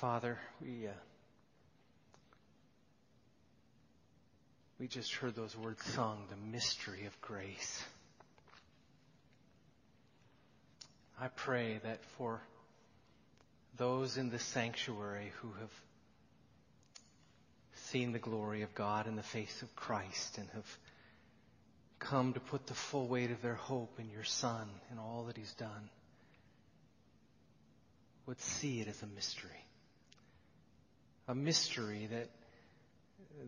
Father, we uh, we just heard those words sung, the mystery of grace. I pray that for those in the sanctuary who have seen the glory of God in the face of Christ and have come to put the full weight of their hope in your Son and all that He's done would see it as a mystery. A mystery that,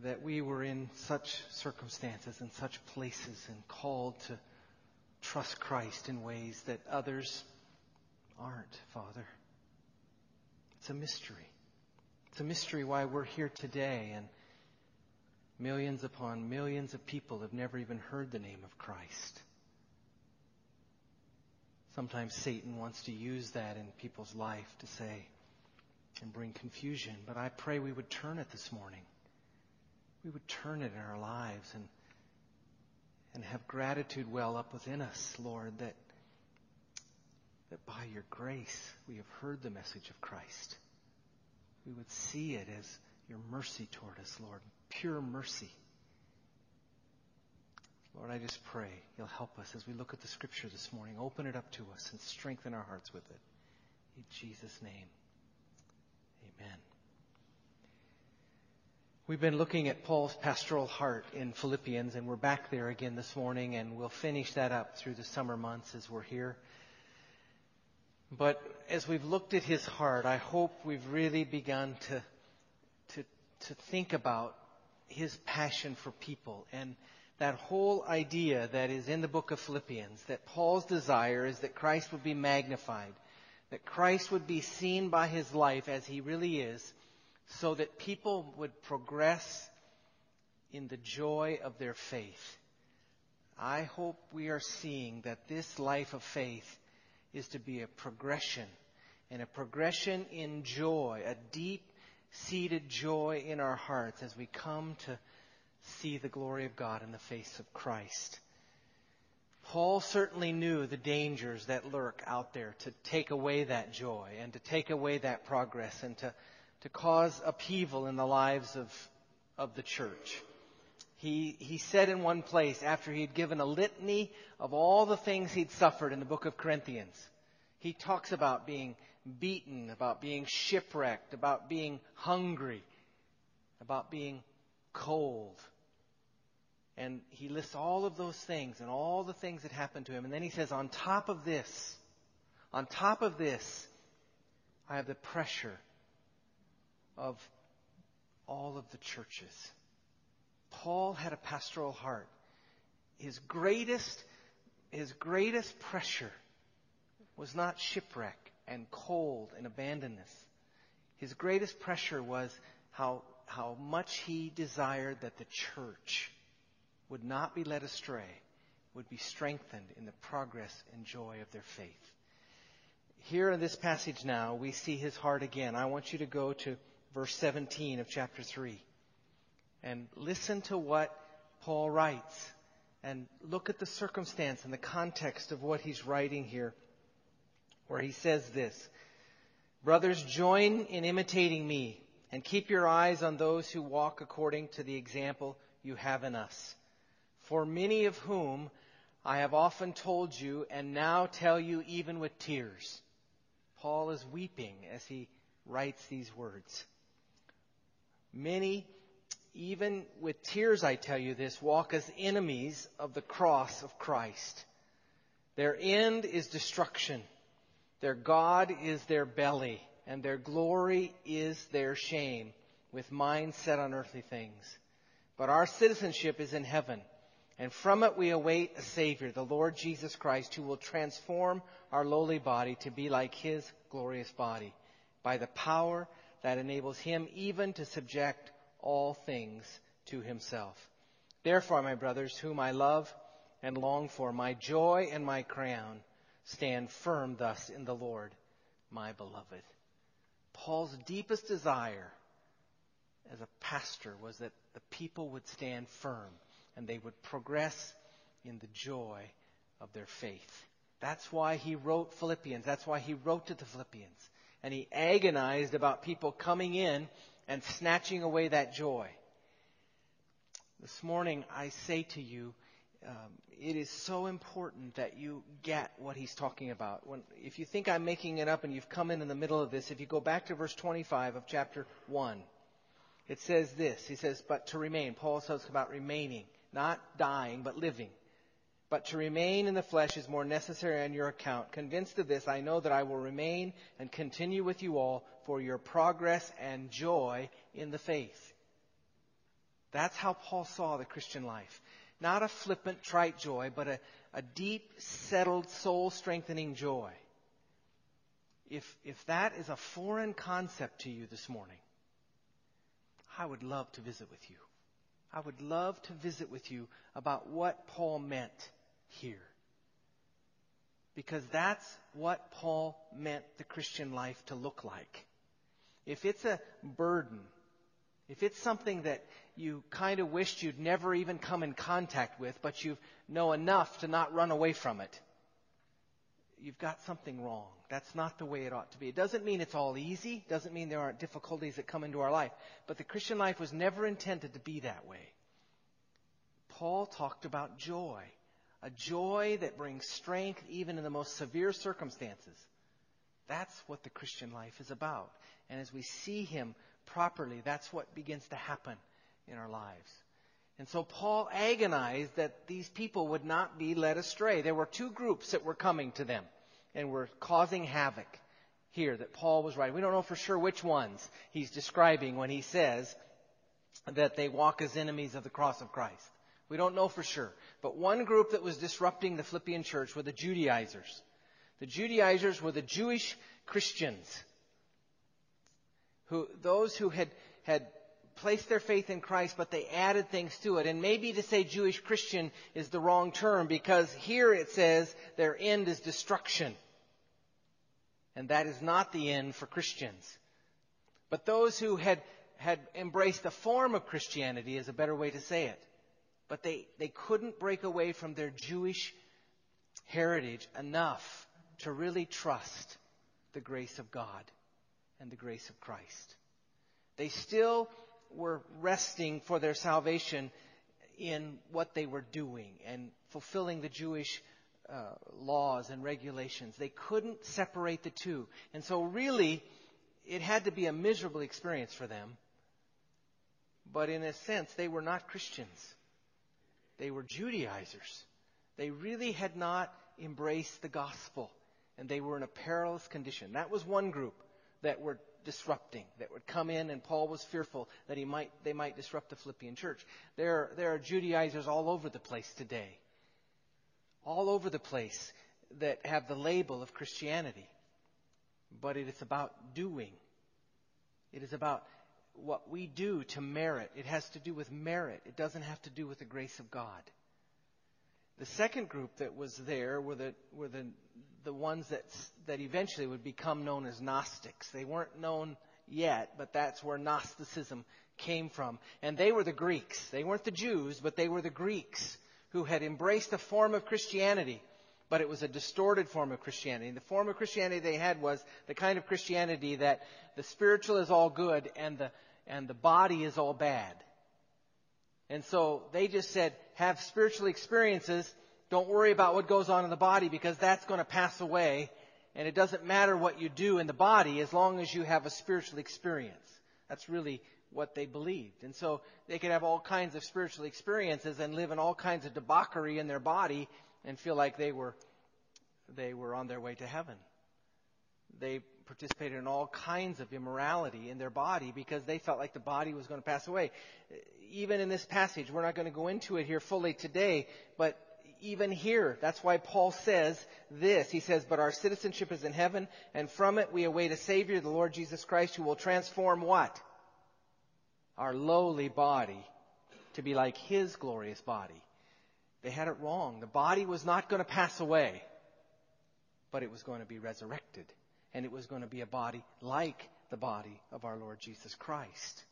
that we were in such circumstances and such places and called to trust Christ in ways that others aren't, Father. It's a mystery. It's a mystery why we're here today and millions upon millions of people have never even heard the name of Christ. Sometimes Satan wants to use that in people's life to say and bring confusion, but I pray we would turn it this morning. We would turn it in our lives and and have gratitude well up within us, Lord, that that by your grace we have heard the message of Christ. We would see it as your mercy toward us, Lord, pure mercy. Lord, I just pray you'll help us as we look at the scripture this morning. Open it up to us and strengthen our hearts with it. In Jesus' name, amen. We've been looking at Paul's pastoral heart in Philippians, and we're back there again this morning, and we'll finish that up through the summer months as we're here. But as we've looked at his heart, I hope we've really begun to, to, to think about his passion for people and that whole idea that is in the book of Philippians, that Paul's desire is that Christ would be magnified, that Christ would be seen by his life as he really is, so that people would progress in the joy of their faith. I hope we are seeing that this life of faith is to be a progression, and a progression in joy, a deep seated joy in our hearts as we come to see the glory of God in the face of Christ. Paul certainly knew the dangers that lurk out there to take away that joy and to take away that progress and to, to cause upheaval in the lives of, of the church. He, he said in one place, after he had given a litany of all the things he'd suffered in the book of Corinthians, he talks about being beaten, about being shipwrecked, about being hungry, about being cold. And he lists all of those things and all the things that happened to him. And then he says, on top of this, on top of this, I have the pressure of all of the churches. Paul had a pastoral heart. His greatest, his greatest pressure was not shipwreck and cold and abandonness. His greatest pressure was how, how much he desired that the church would not be led astray, would be strengthened in the progress and joy of their faith. Here in this passage now, we see his heart again. I want you to go to verse 17 of chapter 3 and listen to what Paul writes and look at the circumstance and the context of what he's writing here, where he says this Brothers, join in imitating me and keep your eyes on those who walk according to the example you have in us. For many of whom I have often told you and now tell you even with tears. Paul is weeping as he writes these words. Many even with tears I tell you this, walk as enemies of the cross of Christ. Their end is destruction. Their God is their belly, and their glory is their shame, with minds set on earthly things. But our citizenship is in heaven, and from it we await a Savior, the Lord Jesus Christ, who will transform our lowly body to be like His glorious body, by the power that enables Him even to subject all things to himself. Therefore, my brothers, whom I love and long for, my joy and my crown, stand firm thus in the Lord, my beloved. Paul's deepest desire as a pastor was that the people would stand firm and they would progress in the joy of their faith. That's why he wrote Philippians. That's why he wrote to the Philippians. And he agonized about people coming in and snatching away that joy. This morning, I say to you, um, it is so important that you get what he's talking about. When, if you think I'm making it up and you've come in in the middle of this, if you go back to verse 25 of chapter 1, it says this. He says, but to remain. Paul says about remaining, not dying, but living. But to remain in the flesh is more necessary on your account. Convinced of this, I know that I will remain and continue with you all for your progress and joy in the faith. That's how Paul saw the Christian life. Not a flippant, trite joy, but a, a deep, settled, soul strengthening joy. If, if that is a foreign concept to you this morning, I would love to visit with you. I would love to visit with you about what Paul meant here. Because that's what Paul meant the Christian life to look like. If it's a burden, if it's something that you kind of wished you'd never even come in contact with, but you know enough to not run away from it, you've got something wrong. That's not the way it ought to be. It doesn't mean it's all easy. It doesn't mean there aren't difficulties that come into our life. But the Christian life was never intended to be that way. Paul talked about joy. A joy that brings strength even in the most severe circumstances. That's what the Christian life is about. And as we see him properly, that's what begins to happen in our lives. And so Paul agonized that these people would not be led astray. There were two groups that were coming to them and were causing havoc here that Paul was writing. We don't know for sure which ones he's describing when he says that they walk as enemies of the cross of Christ. We don't know for sure. But one group that was disrupting the Philippian church were the Judaizers. The Judaizers were the Jewish Christians. Who, those who had, had placed their faith in Christ, but they added things to it. And maybe to say Jewish Christian is the wrong term because here it says their end is destruction. And that is not the end for Christians. But those who had, had embraced a form of Christianity is a better way to say it. But they, they couldn't break away from their Jewish heritage enough to really trust the grace of God and the grace of Christ. They still were resting for their salvation in what they were doing and fulfilling the Jewish uh, laws and regulations. They couldn't separate the two. And so, really, it had to be a miserable experience for them. But in a sense, they were not Christians, they were Judaizers. They really had not embraced the gospel, and they were in a perilous condition. That was one group that were disrupting that would come in, and Paul was fearful that he might, they might disrupt the Philippian church. There, there are Judaizers all over the place today. All over the place that have the label of Christianity. But it is about doing. It is about what we do to merit. It has to do with merit. It doesn't have to do with the grace of God. The second group that was there were the, were the the ones that, that eventually would become known as Gnostics. They weren't known yet, but that's where Gnosticism came from. And they were the Greeks. They weren't the Jews, but they were the Greeks who had embraced a form of Christianity, but it was a distorted form of Christianity. The form of Christianity they had was the kind of Christianity that the spiritual is all good and the, and the body is all bad. And so they just said, have spiritual experiences don't worry about what goes on in the body because that's going to pass away. And it doesn't matter what you do in the body as long as you have a spiritual experience. That's really what they believed. And so they could have all kinds of spiritual experiences and live in all kinds of debauchery in their body and feel like they were, they were on their way to heaven. They participated in all kinds of immorality in their body because they felt like the body was going to pass away. Even in this passage, we're not going to go into it here fully today, but even here. That's why Paul says this. He says, But our citizenship is in heaven, and from it we await a Savior, the Lord Jesus Christ, who will transform what? Our lowly body to be like His glorious body. They had it wrong. The body was not going to pass away, but it was going to be resurrected. And it was going to be a body like the body of our Lord Jesus Christ.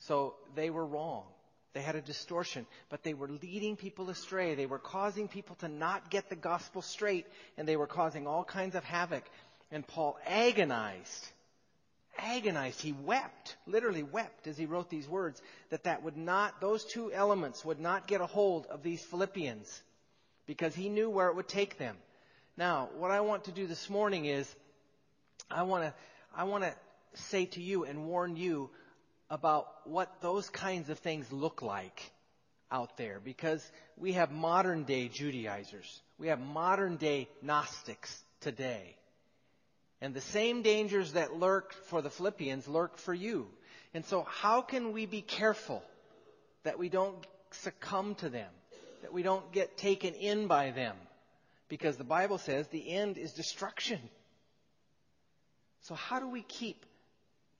So they were wrong. They had a distortion, but they were leading people astray. They were causing people to not get the gospel straight, and they were causing all kinds of havoc. And Paul agonized, agonized. He wept, literally wept as he wrote these words, that that would not, those two elements would not get a hold of these Philippians because he knew where it would take them. Now, what I want to do this morning is, I want to, I want to say to you and warn you about what those kinds of things look like out there because we have modern day Judaizers. We have modern day Gnostics today. And the same dangers that lurked for the Philippians lurk for you. And so how can we be careful that we don't succumb to them? That we don't get taken in by them? Because the Bible says the end is destruction. So how do we keep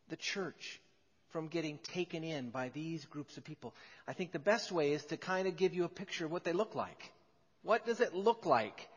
the church from getting taken in by these groups of people? I think the best way is to kind of give you a picture of what they look like. What does it look like?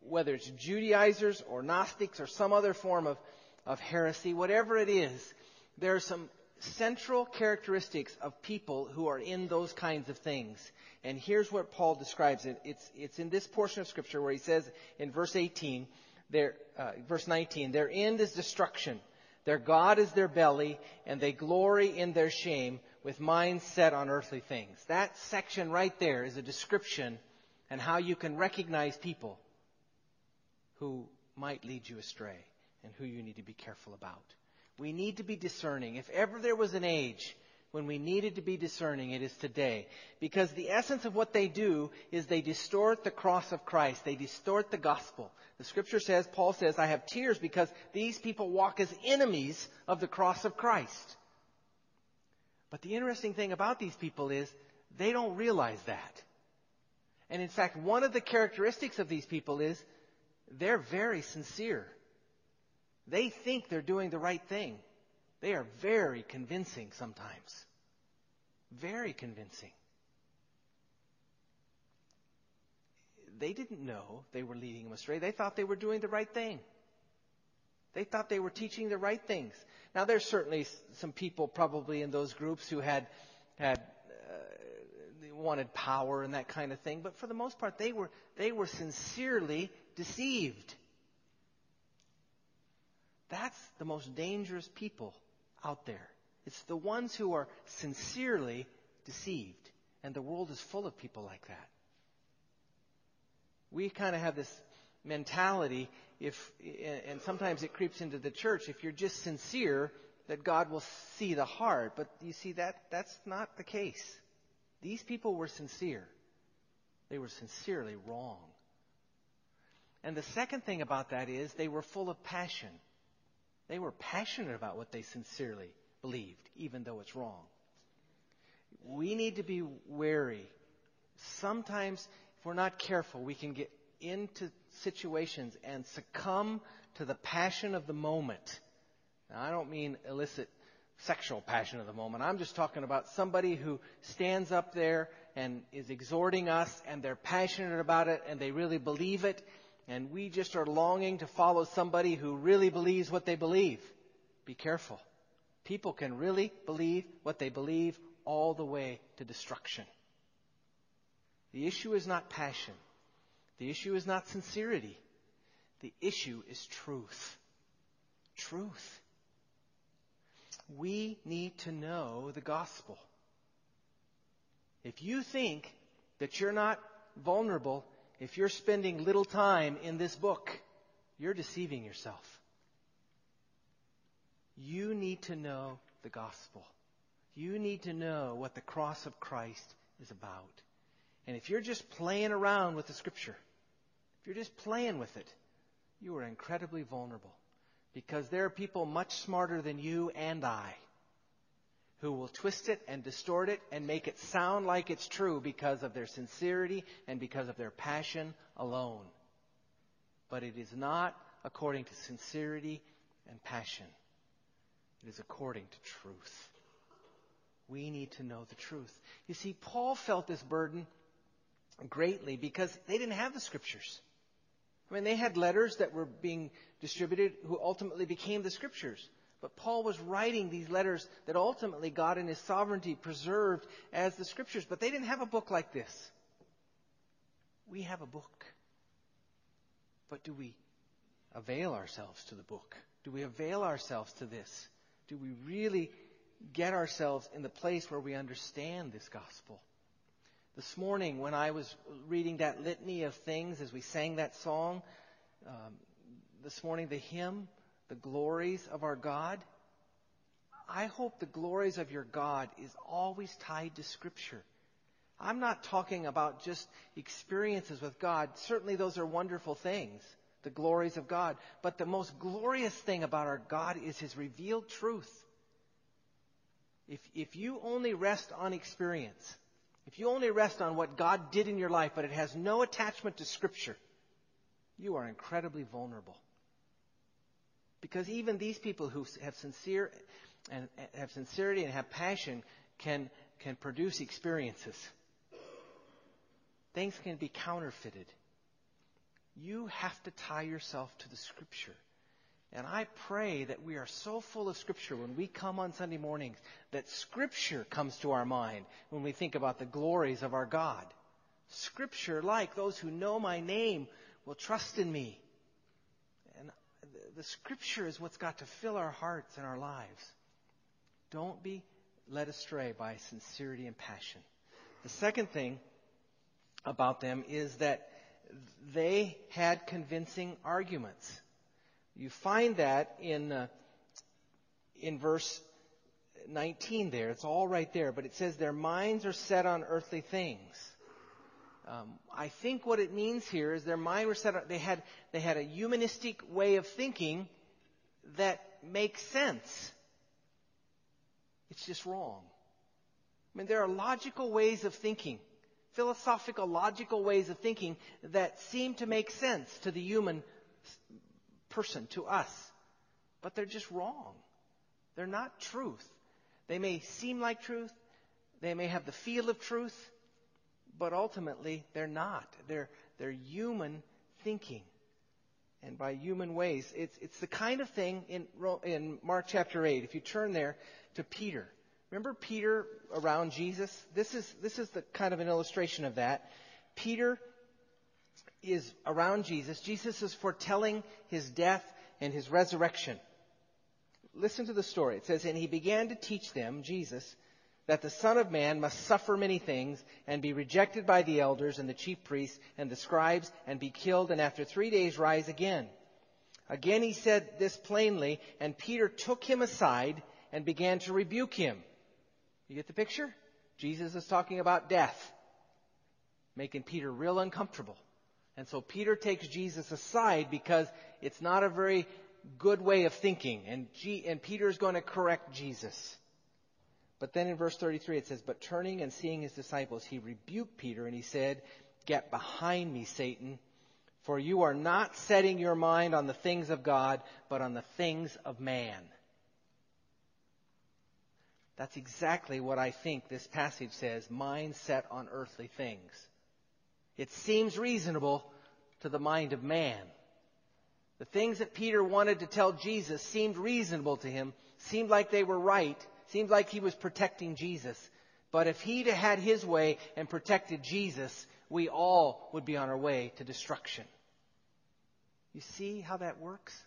Whether it's Judaizers or Gnostics or some other form of, of heresy, whatever it is, there are some central characteristics of people who are in those kinds of things. And here's what Paul describes it. It's, it's in this portion of scripture where he says in verse 18, their, uh, verse 19, their end is destruction. Their God is their belly, and they glory in their shame with minds set on earthly things. That section right there is a description and how you can recognize people who might lead you astray and who you need to be careful about. We need to be discerning. If ever there was an age when we needed to be discerning, it is today. Because the essence of what they do is they distort the cross of Christ. They distort the gospel. The scripture says, Paul says, I have tears because these people walk as enemies of the cross of Christ. But the interesting thing about these people is they don't realize that. And in fact, one of the characteristics of these people is they're very sincere. They think they're doing the right thing. They are very convincing sometimes. Very convincing. They didn't know they were leading them astray. They thought they were doing the right thing. They thought they were teaching the right things. Now, there's certainly some people probably in those groups who had had uh, wanted power and that kind of thing, but for the most part, they were they were sincerely deceived. That's the most dangerous people out there. It's the ones who are sincerely deceived. And the world is full of people like that. We kind of have this mentality if and sometimes it creeps into the church if you're just sincere that God will see the heart but you see that that's not the case these people were sincere they were sincerely wrong and the second thing about that is they were full of passion they were passionate about what they sincerely believed, even though it's wrong. We need to be wary. Sometimes, if we're not careful, we can get into situations and succumb to the passion of the moment. Now, I don't mean illicit sexual passion of the moment. I'm just talking about somebody who stands up there and is exhorting us and they're passionate about it and they really believe it and we just are longing to follow somebody who really believes what they believe. Be careful. People can really believe what they believe all the way to destruction. The issue is not passion. The issue is not sincerity. The issue is truth. Truth. We need to know the gospel. If you think that you're not vulnerable if you're spending little time in this book, you're deceiving yourself. You need to know the gospel. You need to know what the cross of Christ is about. And if you're just playing around with the scripture, if you're just playing with it, you are incredibly vulnerable. Because there are people much smarter than you and I who will twist it and distort it and make it sound like it's true because of their sincerity and because of their passion alone. But it is not according to sincerity and passion. It is according to truth. We need to know the truth. You see, Paul felt this burden greatly because they didn't have the scriptures. I mean, they had letters that were being distributed who ultimately became the scriptures. But Paul was writing these letters that ultimately God in His sovereignty preserved as the Scriptures. But they didn't have a book like this. We have a book. But do we avail ourselves to the book? Do we avail ourselves to this? Do we really get ourselves in the place where we understand this gospel? This morning, when I was reading that litany of things as we sang that song, um, this morning, the hymn, The Glories of Our God, I hope the glories of your God is always tied to Scripture. I'm not talking about just experiences with God. Certainly those are wonderful things, the glories of God. But the most glorious thing about our God is His revealed truth. If, if you only rest on experience, if you only rest on what God did in your life, but it has no attachment to Scripture, you are incredibly vulnerable. Because even these people who have sincere and have sincerity and have passion can, can produce experiences. Things can be counterfeited. You have to tie yourself to the Scripture. And I pray that we are so full of Scripture when we come on Sunday mornings that Scripture comes to our mind when we think about the glories of our God. Scripture, like those who know my name, will trust in me. The Scripture is what's got to fill our hearts and our lives. Don't be led astray by sincerity and passion. The second thing about them is that they had convincing arguments. You find that in, uh, in verse 19 there. It's all right there, but it says their minds are set on earthly things. Um, I think what it means here is their mind were set on, they had, they had a humanistic way of thinking that makes sense. It's just wrong. I mean, there are logical ways of thinking, philosophical, logical ways of thinking that seem to make sense to the human person, to us. But they're just wrong. They're not truth. They may seem like truth. They may have the feel of truth. But ultimately, they're not. They're, they're human thinking. And by human ways, it's, it's the kind of thing in, in Mark chapter 8. If you turn there to Peter. Remember Peter around Jesus? This is, this is the kind of an illustration of that. Peter is around Jesus. Jesus is foretelling his death and his resurrection. Listen to the story. It says, And he began to teach them, Jesus, that the Son of Man must suffer many things and be rejected by the elders and the chief priests and the scribes and be killed and after three days rise again. Again he said this plainly, and Peter took him aside and began to rebuke him. You get the picture? Jesus is talking about death, making Peter real uncomfortable. And so Peter takes Jesus aside because it's not a very good way of thinking. And, G- and Peter is going to correct Jesus. But then in verse 33 it says, But turning and seeing his disciples, he rebuked Peter and he said, Get behind me, Satan, for you are not setting your mind on the things of God, but on the things of man. That's exactly what I think this passage says mind set on earthly things. It seems reasonable to the mind of man. The things that Peter wanted to tell Jesus seemed reasonable to him, seemed like they were right, seemed like he was protecting Jesus. But if he'd had his way and protected Jesus, we all would be on our way to destruction. You see how that works?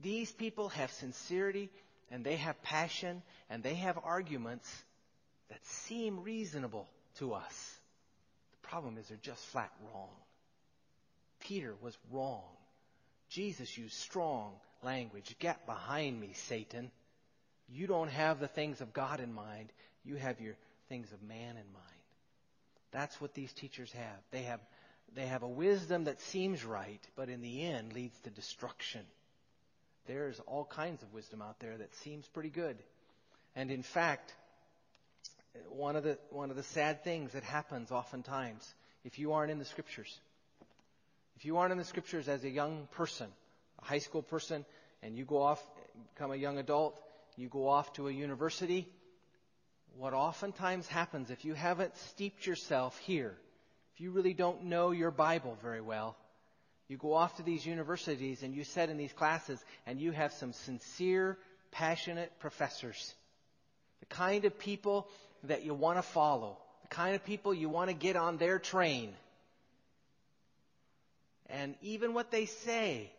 These people have sincerity and they have passion and they have arguments that seem reasonable to us. The problem is they're just flat wrong. Peter was wrong. Jesus used strong language. Get behind me, Satan. You don't have the things of God in mind. You have your things of man in mind. That's what these teachers have. They have, they have a wisdom that seems right, but in the end leads to destruction. There's all kinds of wisdom out there that seems pretty good. And in fact, one of the, one of the sad things that happens oftentimes, if you aren't in the scriptures, if you aren't in the scriptures as a young person, a high school person, and you go off, become a young adult, you go off to a university, what oftentimes happens if you haven't steeped yourself here, if you really don't know your Bible very well, you go off to these universities and you sit in these classes and you have some sincere, passionate professors. The kind of people that you want to follow. The kind of people you want to get on their train. And even what they say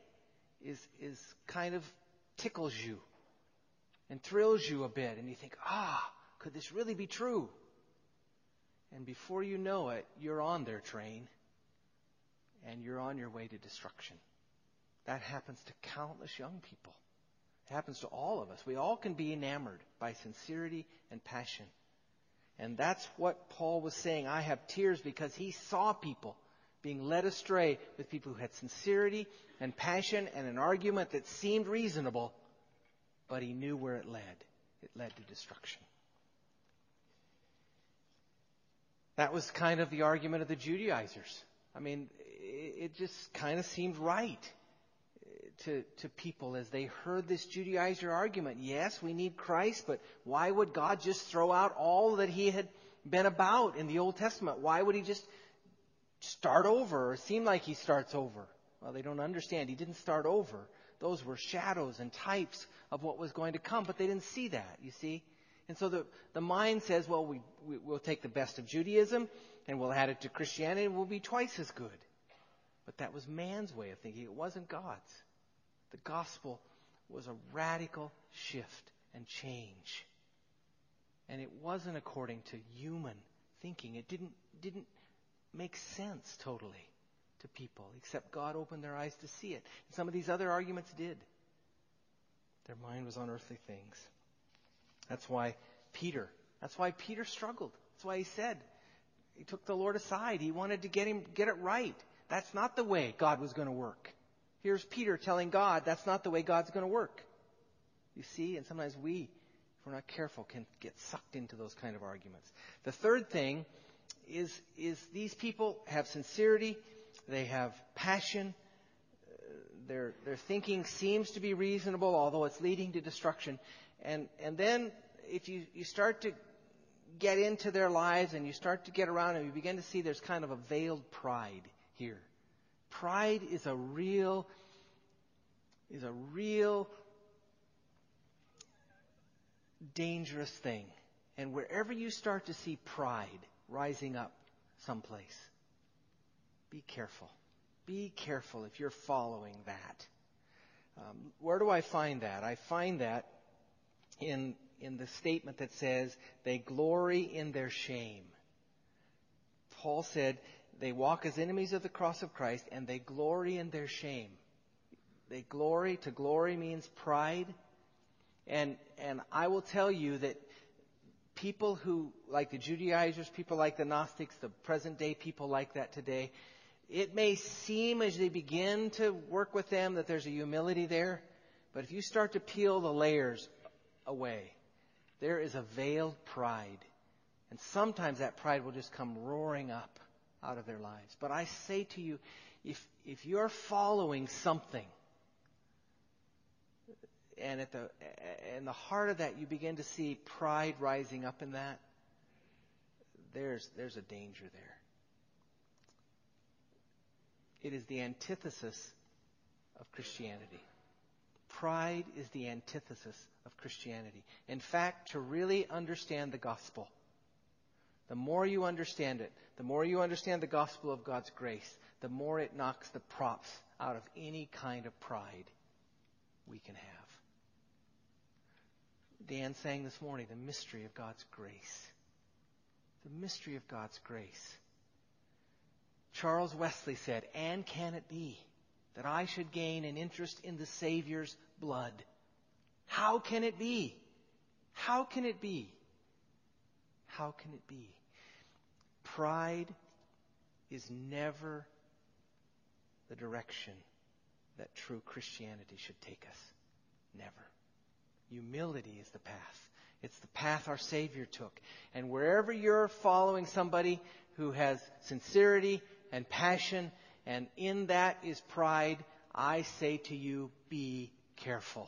is, is kind of tickles you and thrills you a bit. And you think, ah, could this really be true? And before you know it, you're on their train and you're on your way to destruction. That happens to countless young people. It happens to all of us. We all can be enamored by sincerity and passion. And that's what Paul was saying. I have tears because he saw people being led astray with people who had sincerity and passion and an argument that seemed reasonable, but he knew where it led. It led to destruction. That was kind of the argument of the Judaizers. I mean, it just kind of seemed right to, to people as they heard this Judaizer argument. Yes, we need Christ, but why would God just throw out all that he had been about in the Old Testament? Why would he just start over or seem like he starts over? Well, they don't understand. He didn't start over. Those were shadows and types of what was going to come, but they didn't see that, you see? And so the, the mind says, well, we, we, will take the best of Judaism and we'll add it to Christianity and we'll be twice as good. But that was man's way of thinking. It wasn't God's. The gospel was a radical shift and change. And it wasn't according to human thinking. It didn't, didn't make sense totally to people, except God opened their eyes to see it. And some of these other arguments did. Their mind was on earthly things. That's why Peter, that's why Peter struggled. That's why he said, he took the Lord aside. He wanted to get him, get it right. That's not the way God was going to work. Here's Peter telling God that's not the way God's going to work. You see, and sometimes we, if we're not careful, can get sucked into those kind of arguments. The third thing is, is these people have sincerity, they have passion, their, their thinking seems to be reasonable, although it's leading to destruction. And, and then if you, you start to get into their lives and you start to get around and you begin to see there's kind of a veiled pride here. Pride is a real, is a real dangerous thing. And wherever you start to see pride rising up someplace, be careful. Be careful if you're following that. Um, where do I find that? I find that in, in the statement that says, they glory in their shame. Paul said, they walk as enemies of the cross of Christ and they glory in their shame. They glory, to glory means pride. And, and I will tell you that people who, like the Judaizers, people like the Gnostics, the present day people like that today, it may seem as they begin to work with them that there's a humility there, but if you start to peel the layers away, there is a veiled pride. And sometimes that pride will just come roaring up out of their lives. But I say to you, if, if you're following something, and at the, in the heart of that you begin to see pride rising up in that, there's, there's a danger there. It is the antithesis of Christianity. Pride is the antithesis of Christianity. In fact, to really understand the gospel, the more you understand it, the more you understand the gospel of God's grace, the more it knocks the props out of any kind of pride we can have. Dan sang this morning the mystery of God's grace. The mystery of God's grace. Charles Wesley said, And can it be that I should gain an interest in the Savior's blood? How can it be? How can it be? How can it be? Pride is never the direction that true Christianity should take us. Never. Humility is the path. It's the path our Savior took. And wherever you're following somebody who has sincerity and passion, and in that is pride, I say to you, be careful.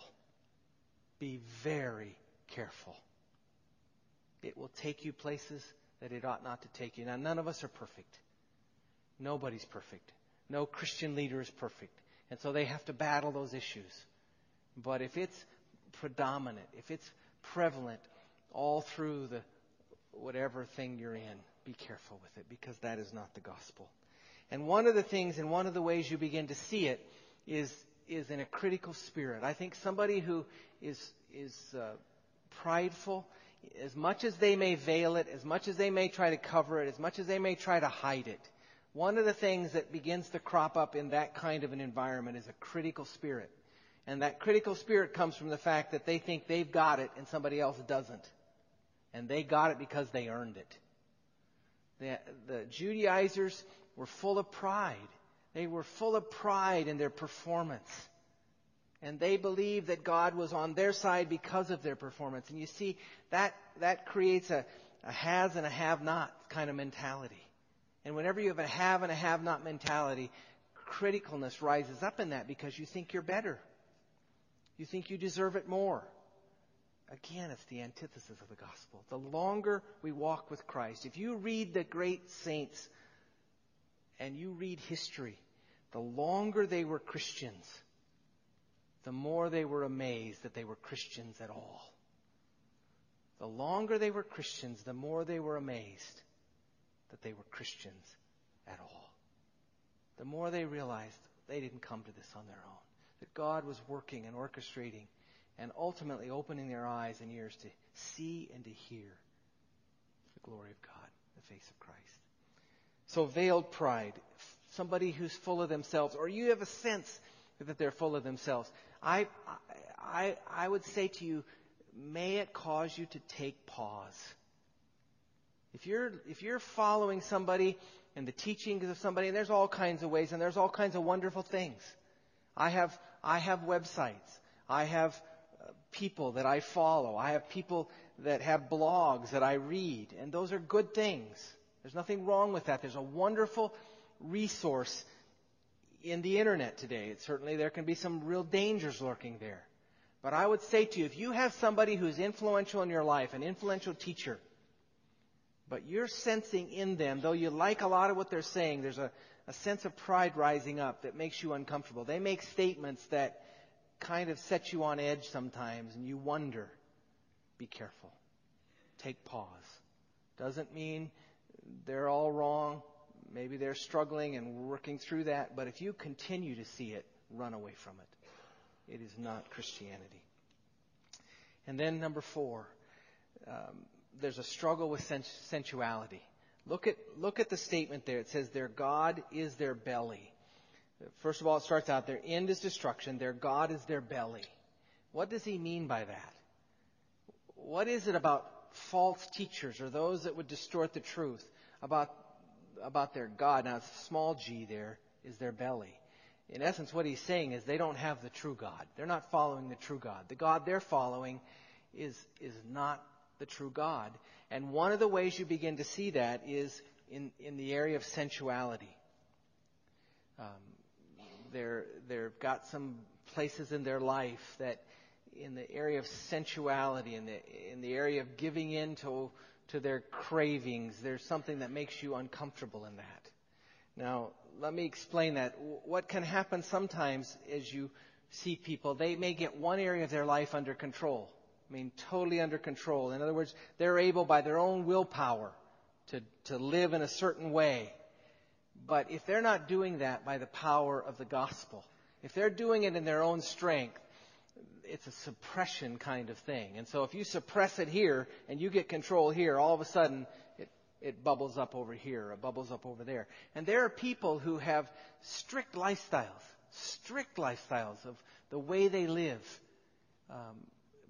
Be very careful. It will take you places that it ought not to take you. Now, none of us are perfect. Nobody's perfect. No Christian leader is perfect. And so they have to battle those issues. But if it's predominant, if it's prevalent all through the whatever thing you're in, be careful with it because that is not the gospel. And one of the things and one of the ways you begin to see it is, is in a critical spirit. I think somebody who is, is uh, prideful, as much as they may veil it, as much as they may try to cover it, as much as they may try to hide it, one of the things that begins to crop up in that kind of an environment is a critical spirit. And that critical spirit comes from the fact that they think they've got it and somebody else doesn't. And they got it because they earned it. The, the Judaizers were full of pride. They were full of pride in their performance. And they believed that God was on their side because of their performance. And you see, that, that creates a, a has and a have not kind of mentality. And whenever you have a have and a have not mentality, criticalness rises up in that because you think you're better. You think you deserve it more. Again, it's the antithesis of the gospel. The longer we walk with Christ, if you read the great saints and you read history, the longer they were Christians, the more they were amazed that they were Christians at all. The longer they were Christians, the more they were amazed that they were Christians at all. The more they realized they didn't come to this on their own, that God was working and orchestrating and ultimately opening their eyes and ears to see and to hear the glory of God, the face of Christ. So veiled pride, somebody who's full of themselves, or you have a sense that they're full of themselves. I, I, I would say to you, may it cause you to take pause. If you're, if you're following somebody and the teachings of somebody, and there's all kinds of ways, and there's all kinds of wonderful things. I have, I have websites. I have uh, people that I follow. I have people that have blogs that I read, and those are good things. There's nothing wrong with that. There's a wonderful resource in the internet today. Certainly there can be some real dangers lurking there. But I would say to you, if you have somebody who's influential in your life, an influential teacher, but you're sensing in them, though you like a lot of what they're saying, there's a, a sense of pride rising up that makes you uncomfortable. They make statements that kind of set you on edge sometimes, and you wonder. Be careful. Take pause. Doesn't mean they're all wrong. Maybe they're struggling and working through that, but if you continue to see it, run away from it. It is not Christianity. And then number four, um, there's a struggle with sensuality. Look at, look at the statement there. It says, Their God is their belly. First of all, it starts out, Their end is destruction, their God is their belly. What does he mean by that? What is it about false teachers or those that would distort the truth about, about their God? Now, it's a small g there is their belly. In essence, what he's saying is they don't have the true God. They're not following the true God. The God they're following is, is not the true God. And one of the ways you begin to see that is in, in the area of sensuality. Um, they're, they've got some places in their life that in the area of sensuality, in the, in the area of giving in to, to their cravings, there's something that makes you uncomfortable in that. Now, let me explain that. What can happen sometimes as you see people, they may get one area of their life under control. I mean, totally under control. In other words, they're able by their own willpower to, to live in a certain way. But if they're not doing that by the power of the gospel, if they're doing it in their own strength, it's a suppression kind of thing. And so if you suppress it here and you get control here, all of a sudden it, it bubbles up over here, it bubbles up over there. And there are people who have strict lifestyles, strict lifestyles of the way they live. Um,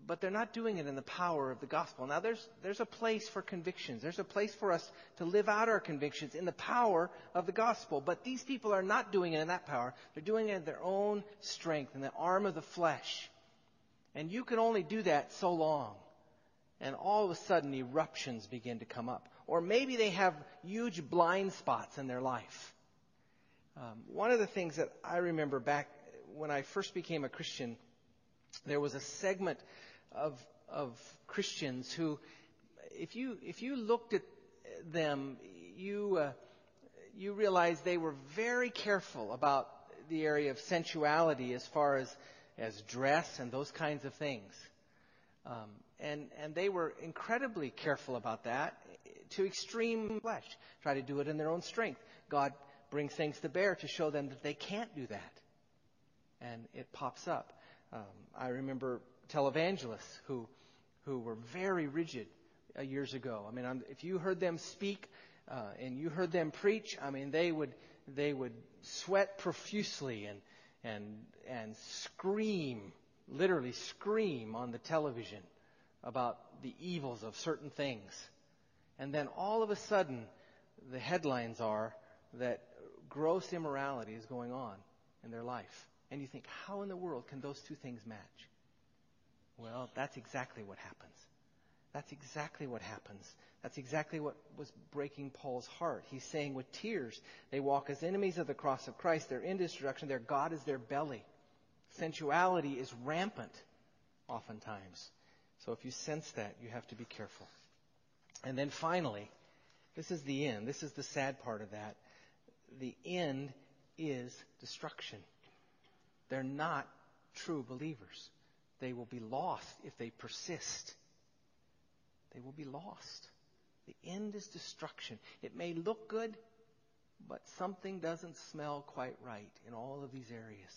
but they're not doing it in the power of the gospel. Now, there's, there's a place for convictions. There's a place for us to live out our convictions in the power of the gospel. But these people are not doing it in that power. They're doing it in their own strength, in the arm of the flesh. And you can only do that so long. And all of a sudden, eruptions begin to come up. Or maybe they have huge blind spots in their life. Um, one of the things that I remember back when I first became a Christian, there was a segment of, of Christians who, if you, if you looked at them, you, uh, you realized they were very careful about the area of sensuality as far as, as dress and those kinds of things. Um, and, and they were incredibly careful about that to extreme flesh. Try to do it in their own strength. God brings things to bear to show them that they can't do that. And it pops up. Um, I remember televangelists who, who were very rigid uh, years ago. I mean, if you heard them speak uh, and you heard them preach, I mean, they would they would sweat profusely and and and scream, literally scream on the television about the evils of certain things. And then all of a sudden, the headlines are that gross immorality is going on in their life. And you think, how in the world can those two things match? Well, that's exactly what happens. That's exactly what happens. That's exactly what was breaking Paul's heart. He's saying with tears, they walk as enemies of the cross of Christ. They're in destruction. Their God is their belly. Sensuality is rampant, oftentimes. So if you sense that, you have to be careful. And then finally, this is the end. This is the sad part of that. The end is destruction. They're not true believers. They will be lost if they persist. They will be lost. The end is destruction. It may look good, but something doesn't smell quite right in all of these areas.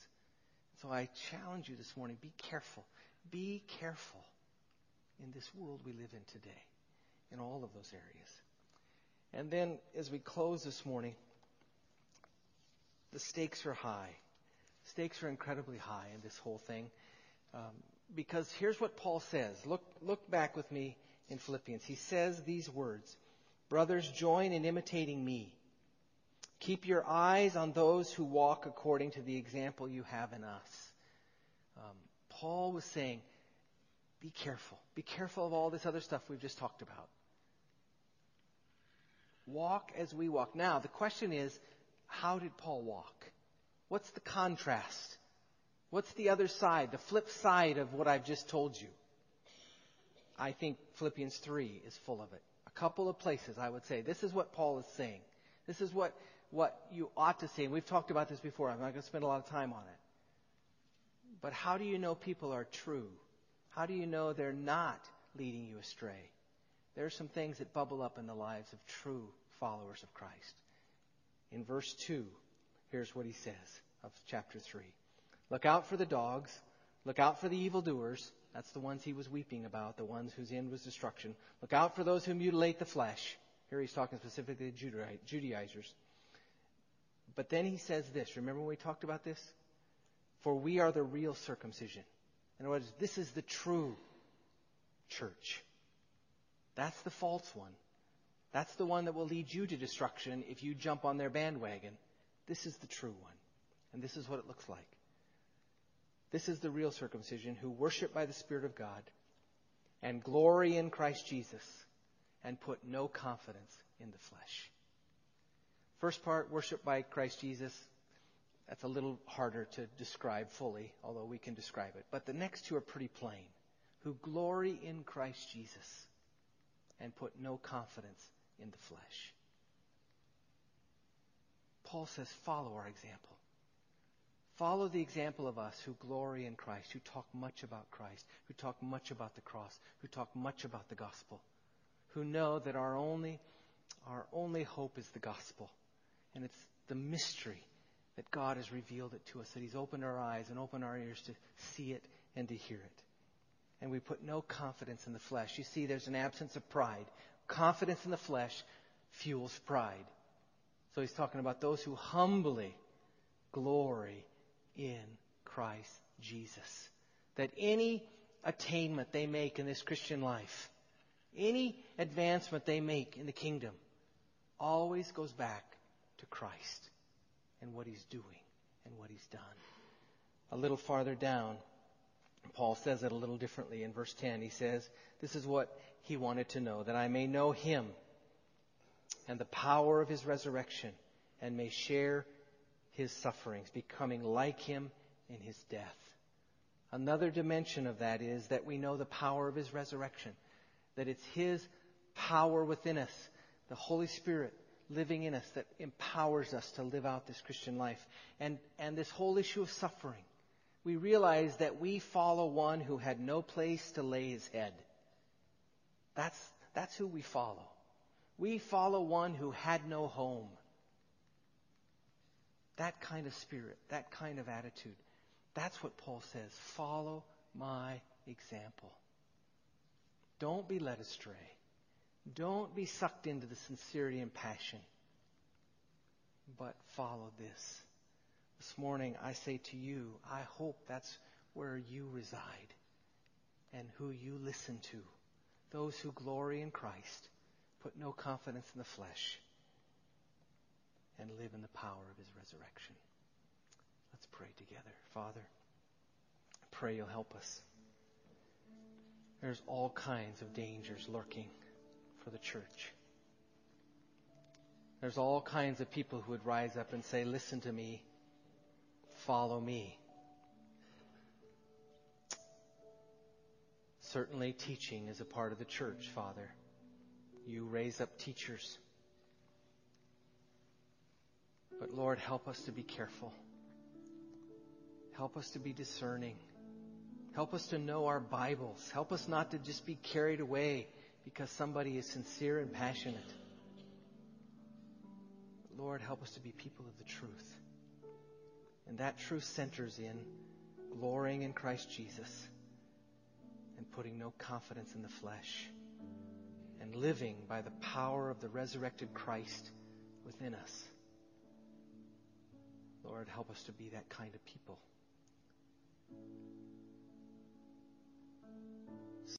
So I challenge you this morning be careful. Be careful in this world we live in today, in all of those areas. And then as we close this morning, the stakes are high. Stakes are incredibly high in this whole thing. Um, because here's what Paul says. Look, look back with me in Philippians. He says these words Brothers, join in imitating me. Keep your eyes on those who walk according to the example you have in us. Um, Paul was saying, be careful. Be careful of all this other stuff we've just talked about. Walk as we walk. Now, the question is, how did Paul walk? What's the contrast? What's the other side, the flip side of what I've just told you? I think Philippians 3 is full of it. A couple of places I would say, this is what Paul is saying. This is what, what you ought to say. And we've talked about this before. I'm not going to spend a lot of time on it. But how do you know people are true? How do you know they're not leading you astray? There are some things that bubble up in the lives of true followers of Christ. In verse 2, here's what he says of chapter 3. Look out for the dogs. Look out for the evildoers. That's the ones he was weeping about, the ones whose end was destruction. Look out for those who mutilate the flesh. Here he's talking specifically to Judaizers. But then he says this. Remember when we talked about this? For we are the real circumcision. In other words, this is the true church. That's the false one. That's the one that will lead you to destruction if you jump on their bandwagon. This is the true one. And this is what it looks like. This is the real circumcision who worship by the Spirit of God and glory in Christ Jesus and put no confidence in the flesh. First part, worship by Christ Jesus. That's a little harder to describe fully, although we can describe it. But the next two are pretty plain. Who glory in Christ Jesus and put no confidence in the flesh. Paul says, follow our example. Follow the example of us who glory in Christ, who talk much about Christ, who talk much about the cross, who talk much about the gospel, who know that our only, our only hope is the gospel. And it's the mystery that God has revealed it to us, that He's opened our eyes and opened our ears to see it and to hear it. And we put no confidence in the flesh. You see, there's an absence of pride. Confidence in the flesh fuels pride. So he's talking about those who humbly glory in Christ Jesus. That any attainment they make in this Christian life, any advancement they make in the kingdom, always goes back to Christ and what he's doing and what he's done. A little farther down, Paul says it a little differently in verse 10. He says, This is what he wanted to know, that I may know him and the power of his resurrection and may share his sufferings, becoming like him in his death. Another dimension of that is that we know the power of his resurrection, that it's his power within us, the Holy Spirit living in us that empowers us to live out this Christian life. And, and this whole issue of suffering. We realize that we follow one who had no place to lay his head. That's, that's who we follow. We follow one who had no home. That kind of spirit, that kind of attitude. That's what Paul says. Follow my example. Don't be led astray. Don't be sucked into the sincerity and passion, but follow this. This morning, I say to you, I hope that's where you reside and who you listen to. Those who glory in Christ, put no confidence in the flesh, and live in the power of his resurrection. Let's pray together. Father, I pray you'll help us. There's all kinds of dangers lurking for the church. There's all kinds of people who would rise up and say, Listen to me, follow me. Certainly, teaching is a part of the church, Father. You raise up teachers. But Lord, help us to be careful. Help us to be discerning. Help us to know our Bibles. Help us not to just be carried away because somebody is sincere and passionate. Lord, help us to be people of the truth. And that truth centers in glorying in Christ Jesus and putting no confidence in the flesh and living by the power of the resurrected Christ within us. Lord, help us to be that kind of people.